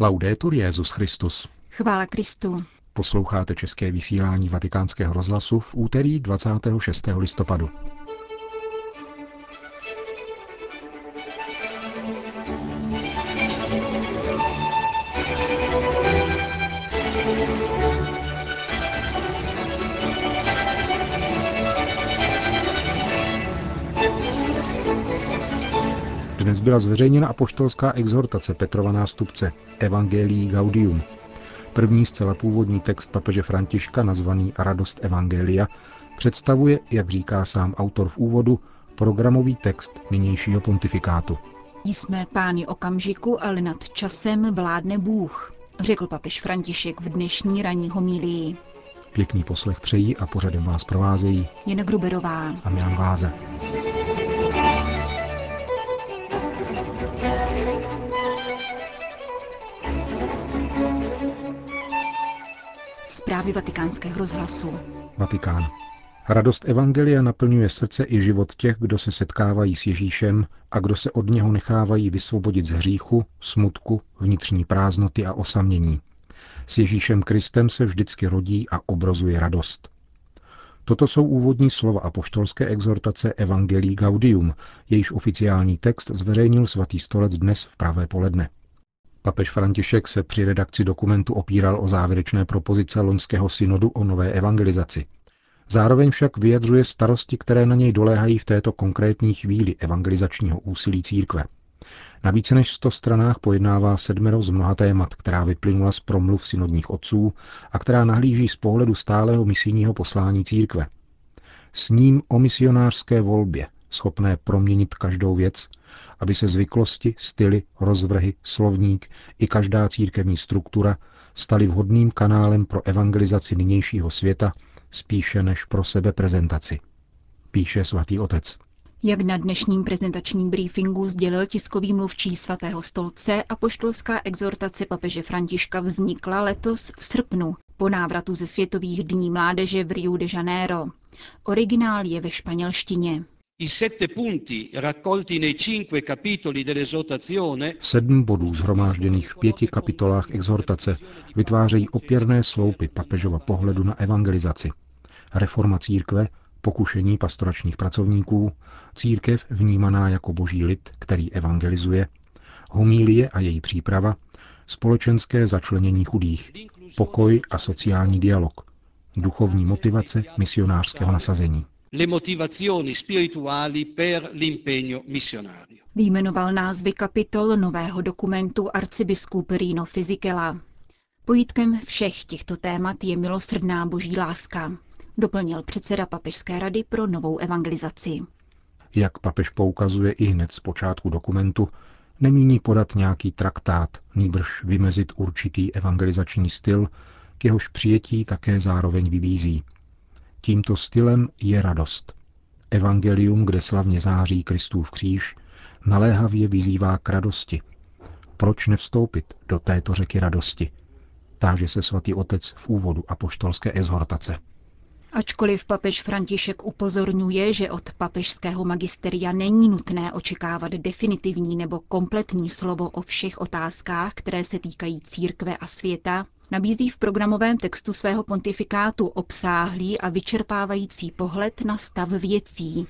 Laudetur Jezus Christus. Chvála Kristu. Posloucháte české vysílání Vatikánského rozhlasu v úterý 26. listopadu. Dnes byla zveřejněna apoštolská exhortace Petrova nástupce Evangelii Gaudium. První zcela původní text papeže Františka, nazvaný Radost Evangelia, představuje, jak říká sám autor v úvodu, programový text nynějšího pontifikátu. Jsme pány okamžiku, ale nad časem vládne Bůh, řekl papež František v dnešní ranní homílii. Pěkný poslech přejí a pořadem vás provázejí Jena Gruberová a Milan Váze. Zprávy vatikánského rozhlasu. Vatikán. Radost Evangelia naplňuje srdce i život těch, kdo se setkávají s Ježíšem a kdo se od něho nechávají vysvobodit z hříchu, smutku, vnitřní prázdnoty a osamění. S Ježíšem Kristem se vždycky rodí a obrozuje radost. Toto jsou úvodní slova apoštolské exhortace Evangelii Gaudium, jejíž oficiální text zveřejnil svatý stolec dnes v pravé poledne. Papež František se při redakci dokumentu opíral o závěrečné propozice loňského synodu o nové evangelizaci. Zároveň však vyjadřuje starosti, které na něj doléhají v této konkrétní chvíli evangelizačního úsilí církve. Na více než 100 stranách pojednává sedmero z mnoha témat, která vyplynula z promluv synodních otců a která nahlíží z pohledu stálého misijního poslání církve. S ním o misionářské volbě, schopné proměnit každou věc, aby se zvyklosti, styly, rozvrhy, slovník i každá církevní struktura staly vhodným kanálem pro evangelizaci nynějšího světa spíše než pro sebe prezentaci. Píše svatý otec. Jak na dnešním prezentačním briefingu sdělil tiskový mluvčí svatého stolce, apoštolská exhortace papeže Františka vznikla letos v srpnu po návratu ze Světových dní mládeže v Rio de Janeiro. Originál je ve španělštině. Sedm bodů zhromážděných v pěti kapitolách exhortace vytvářejí opěrné sloupy papežova pohledu na evangelizaci. Reforma církve, pokušení pastoračních pracovníků, církev vnímaná jako boží lid, který evangelizuje, homílie a její příprava, společenské začlenění chudých, pokoj a sociální dialog, duchovní motivace misionářského nasazení le motivazioni spirituali per l'impegno missionario. Výjmenoval názvy kapitol nového dokumentu arcibiskup Rino Fizikela. Pojítkem všech těchto témat je milosrdná boží láska, doplnil předseda Papežské rady pro novou evangelizaci. Jak papež poukazuje i hned z počátku dokumentu, nemíní podat nějaký traktát, nýbrž vymezit určitý evangelizační styl, k jehož přijetí také zároveň vybízí – Tímto stylem je radost. Evangelium, kde slavně září Kristův kříž, naléhavě vyzývá k radosti. Proč nevstoupit do této řeky radosti? Táže se svatý otec v úvodu apoštolské exhortace. Ačkoliv papež František upozorňuje, že od papežského magisteria není nutné očekávat definitivní nebo kompletní slovo o všech otázkách, které se týkají církve a světa, nabízí v programovém textu svého pontifikátu obsáhlý a vyčerpávající pohled na stav věcí.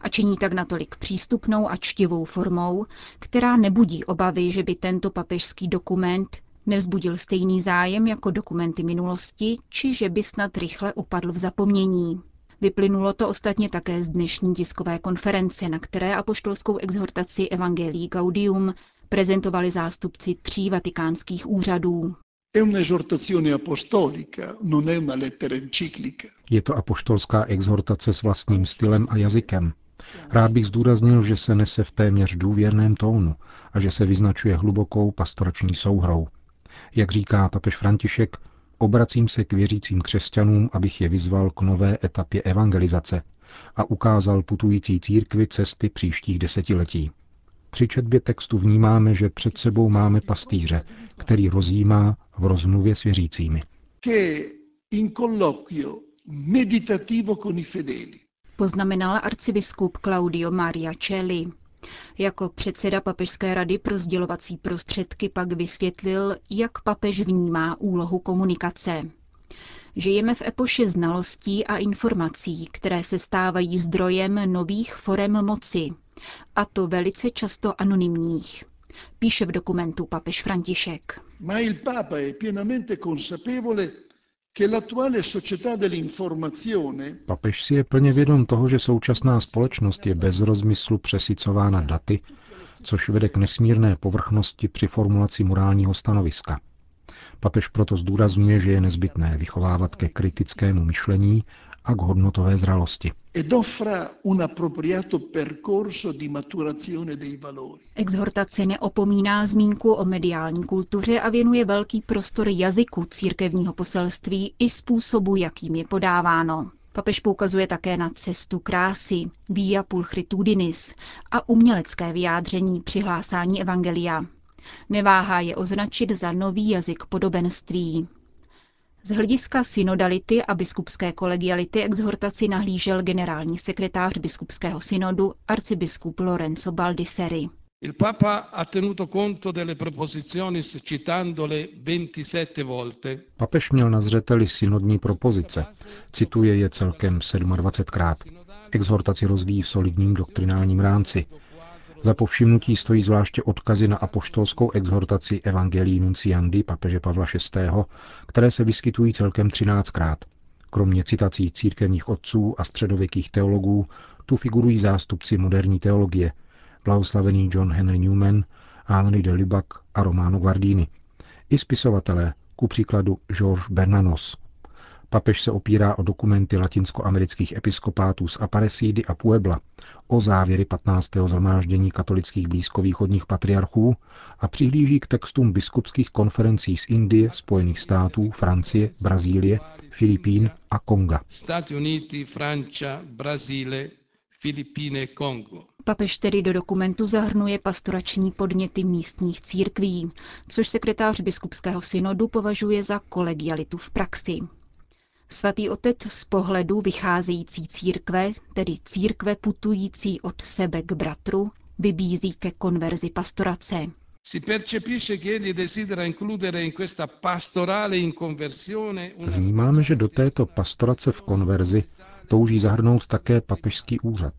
A činí tak natolik přístupnou a čtivou formou, která nebudí obavy, že by tento papežský dokument nevzbudil stejný zájem jako dokumenty minulosti, či že by snad rychle upadl v zapomnění. Vyplynulo to ostatně také z dnešní tiskové konference, na které apoštolskou exhortaci Evangelii Gaudium prezentovali zástupci tří vatikánských úřadů. Je to apoštolská exhortace s vlastním stylem a jazykem. Rád bych zdůraznil, že se nese v téměř důvěrném tónu a že se vyznačuje hlubokou pastorační souhrou. Jak říká papež František, obracím se k věřícím křesťanům, abych je vyzval k nové etapě evangelizace a ukázal putující církvi cesty příštích desetiletí. Při četbě textu vnímáme, že před sebou máme pastýře, který rozjímá v rozmluvě s věřícími. Poznamenal arcibiskup Claudio Maria Celli. Jako předseda Papežské rady pro sdělovací prostředky pak vysvětlil, jak papež vnímá úlohu komunikace. Žijeme v epoše znalostí a informací, které se stávají zdrojem nových forem moci, a to velice často anonymních. Píše v dokumentu papež František. Papež si je plně vědom toho, že současná společnost je bez rozmyslu přesycována daty, což vede k nesmírné povrchnosti při formulaci morálního stanoviska. Papež proto zdůrazňuje, že je nezbytné vychovávat ke kritickému myšlení a k hodnotové zralosti. Exhortace neopomíná zmínku o mediální kultuře a věnuje velký prostor jazyku církevního poselství i způsobu, jakým je podáváno. Papež poukazuje také na cestu krásy, via pulchritudinis a umělecké vyjádření přihlásání evangelia. Neváhá je označit za nový jazyk podobenství. Z hlediska synodality a biskupské kolegiality exhortaci nahlížel generální sekretář biskupského synodu arcibiskup Lorenzo Baldisseri. Il Papa ha tenuto conto delle proposizioni citandole 27 volte. Papež měl na zřeteli synodní propozice. Cituje je celkem 27krát. Exhortaci rozvíjí v solidním doktrinálním rámci. Za povšimnutí stojí zvláště odkazy na apoštolskou exhortaci Evangelii Nunciandi papeže Pavla VI., které se vyskytují celkem 13krát. Kromě citací církevních otců a středověkých teologů tu figurují zástupci moderní teologie, blahoslavený John Henry Newman, Henri de Lubac a Romano Guardini. I spisovatelé, ku příkladu Georges Bernanos. Papež se opírá o dokumenty latinskoamerických episkopátů z Aparecídy a Puebla, o závěry 15. zhromáždění katolických blízkovýchodních patriarchů a přihlíží k textům biskupských konferencí z Indie, Spojených států, Francie, Brazílie, Filipín a Konga. Stati Uniti, Francia, Brasile, Filippine, Kongo. Papež tedy do dokumentu zahrnuje pastorační podněty místních církví, což sekretář biskupského synodu považuje za kolegialitu v praxi. Svatý otec z pohledu vycházející církve, tedy církve putující od sebe k bratru, vybízí ke konverzi pastorace. Si percepisce che egli desidera includere in questa pastorale in conversione una Vnímáme, že do této pastorace v konverzi touží zahrnout také papežský úřad,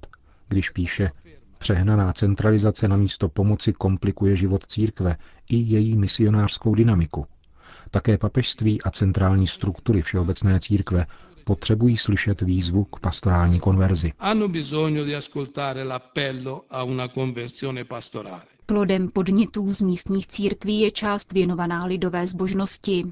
když píše Přehnaná centralizace na místo pomoci komplikuje život církve i její misionářskou dynamiku. Také papežství a centrální struktury všeobecné církve potřebují slyšet výzvu k pastorální konverzi. hanno bisogno di ascoltare l'appello a una conversione pastorale. Plodem podnětů z místních církví je část věnovaná lidové zbožnosti,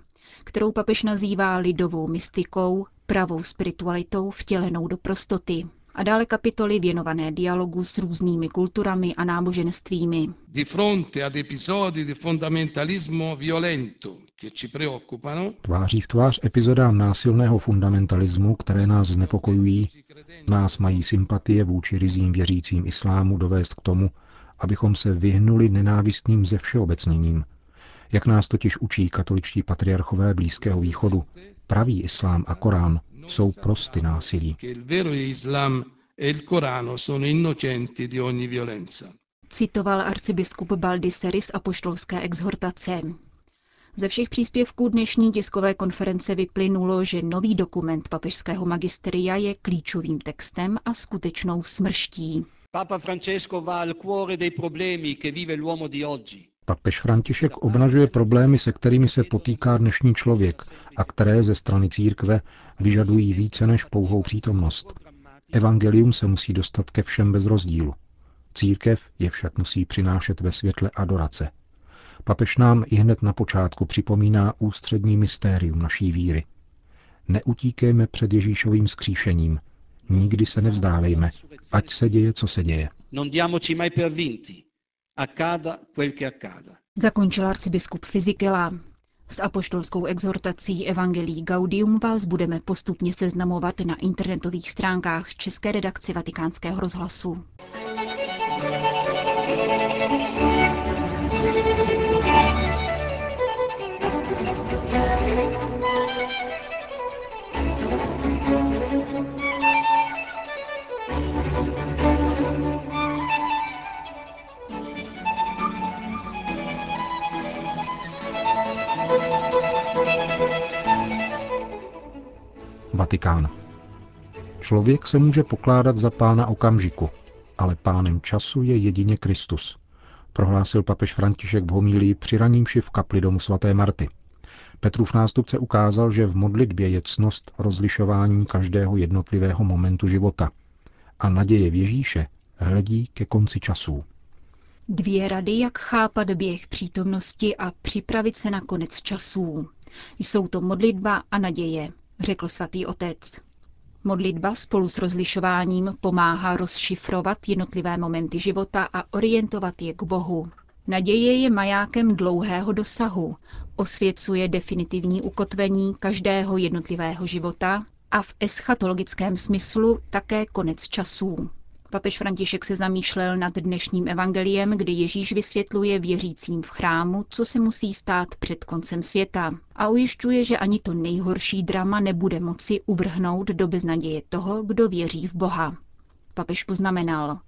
kterou papež nazývá lidovou mystikou, pravou spiritualitou vtělenou do prostoty. A dále kapitoly věnované dialogu s různými kulturami a náboženstvími. Di fronte ad episodi di fondamentalismo violento che ci preoccupano, Tváří v tvář epizodám násilného fundamentalismu, které nás znepokojují, nás mají sympatie vůči rizím věřícím islámu dovést k tomu, abychom se vyhnuli nenávistným ze všeobecněním. Jak nás totiž učí katoličtí patriarchové Blízkého východu, pravý islám a Korán jsou prosty násilí. che il vero Islam e il Corano sono innocenti di ogni violenza. Citoval arcibiskup Baldisseri z apoštolské exhortace. Ze všech příspěvků dnešní tiskové konference vyplynulo, že nový dokument papežského magisteria je klíčovým textem a skutečnou smrští. Papa Francesco va al cuore dei problemi che vive l'uomo di oggi. Papež František obnažuje problémy, se kterými se potýká dnešní člověk a které ze strany církve vyžadují více než pouhou přítomnost. Evangelium se musí dostat ke všem bez rozdílu. Církev je však musí přinášet ve světle adorace. Papež nám i hned na počátku připomíná ústřední mystérium naší víry. Neutíkejme před Ježíšovým skříšením. Nikdy se nevzdávejme, ať se děje, co se děje. Non diamoci mai per vinti. Accada quel che accada. Zakončil arcibiskup Fizikela. S apoštolskou exhortací Evangelii Gaudium vás budeme postupně seznamovat na internetových stránkách České redakce Vatikánského rozhlasu. Vatikán. Člověk se může pokládat za pána okamžiku, ale pánem času je jedině Kristus, prohlásil papež František v homílii při ranímši v kapli domu svaté Marty. Petrův nástupce ukázal, že v modlitbě je cnost rozlišování každého jednotlivého momentu života a naděje v Ježíše hledí ke konci časů. Dvě rady, jak chápat běh přítomnosti a připravit se na konec časů. Jsou to modlitba a naděje, řekl svatý otec. Modlitba spolu s rozlišováním pomáhá rozšifrovat jednotlivé momenty života a orientovat je k Bohu. Naděje je majákem dlouhého dosahu, osvěcuje definitivní ukotvení každého jednotlivého života a v eschatologickém smyslu také konec časů. Papež František se zamýšlel nad dnešním evangeliem, kdy Ježíš vysvětluje věřícím v chrámu, co se musí stát před koncem světa a ujišťuje, že ani to nejhorší drama nebude moci uvrhnout do beznaděje toho, kdo věří v Boha. Papež poznamenal,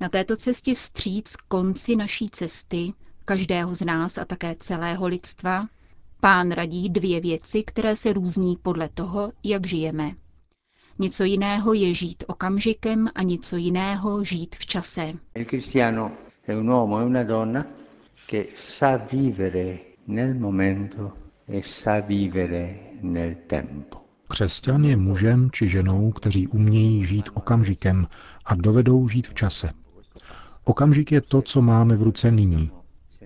na této cestě vstříc konci naší cesty, každého z nás a také celého lidstva, pán radí dvě věci, které se různí podle toho, jak žijeme. Něco jiného je žít okamžikem a něco jiného žít v čase. Il cristiano è un uomo e una donna che sa vivere nel momento e sa vivere nel tempo. Křesťan je mužem či ženou, kteří umějí žít okamžikem a dovedou žít v čase. Okamžik je to, co máme v ruce nyní.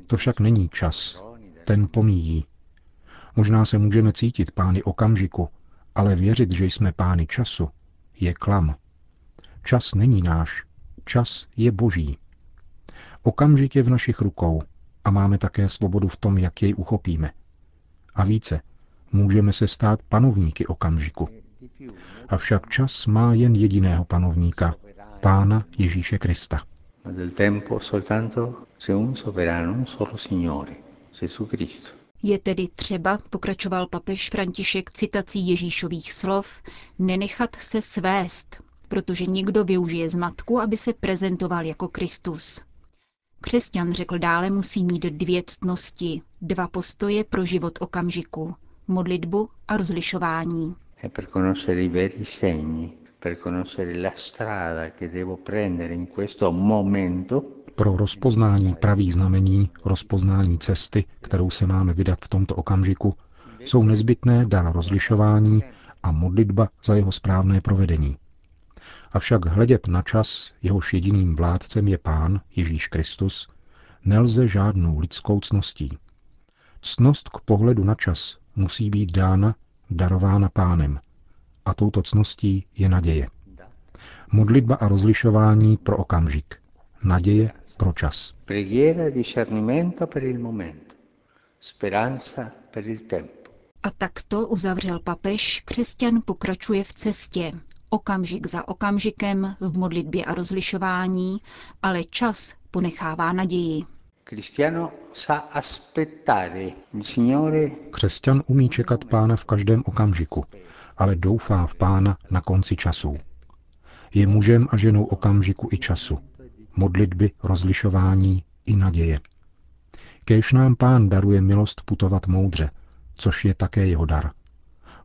To však není čas. Ten pomíjí. Možná se můžeme cítit pány okamžiku, ale věřit, že jsme pány času, je klam. Čas není náš, čas je boží. Okamžik je v našich rukou a máme také svobodu v tom, jak jej uchopíme. A více, můžeme se stát panovníky okamžiku. Avšak čas má jen jediného panovníka, Pána Ježíše Krista. Del tempo soltanto c'è un sovrano, un solo Signore, Gesù Cristo. Je tedy třeba, pokračoval papež František citací Ježíšových slov, nenechat se svést, protože někdo využije zmatku, aby se prezentoval jako Kristus. Křesťan, řekl dále, musí mít dvě ctnosti, dva postoje pro život okamžiku, modlitbu a rozlišování. Per Pro rozpoznání pravých znamení, rozpoznání cesty, kterou se máme vydat v tomto okamžiku, jsou nezbytné dar rozlišování a modlitba za jeho správné provedení. Avšak hledět na čas, jehož jediným vládcem je Pán Ježíš Kristus, nelze žádnou lidskou cností. Cnost k pohledu na čas musí být dána, darována Pánem. A touto cností je naděje. Modlitba a rozlišování pro okamžik. Naděje pro čas. preghiera e discernimento per il momento, speranza per il tempo. A takto uzavřel papež, křesťan pokračuje v cestě, okamžik za okamžikem v modlitbě a rozlišování, ale čas ponechává naději. Cristiano sa aspettare il Signore Křesťan umí čekat Pána v každém okamžiku, ale doufá v Pána na konci časů. Je mužem a ženou okamžiku i času, modlitby, rozlišování i naděje. Kéž nám Pán daruje milost putovat moudře, což je také jeho dar.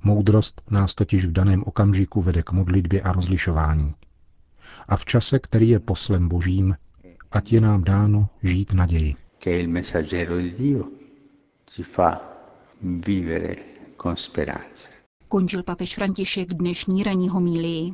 Moudrost nás totiž v daném okamžiku vede k modlitbě a rozlišování. A v čase, který je poslem božím, ať je nám dáno žít naději. che è il messaggero di Dio ci fa vivere con speranza. Končil papež František dnešní ranní homílii.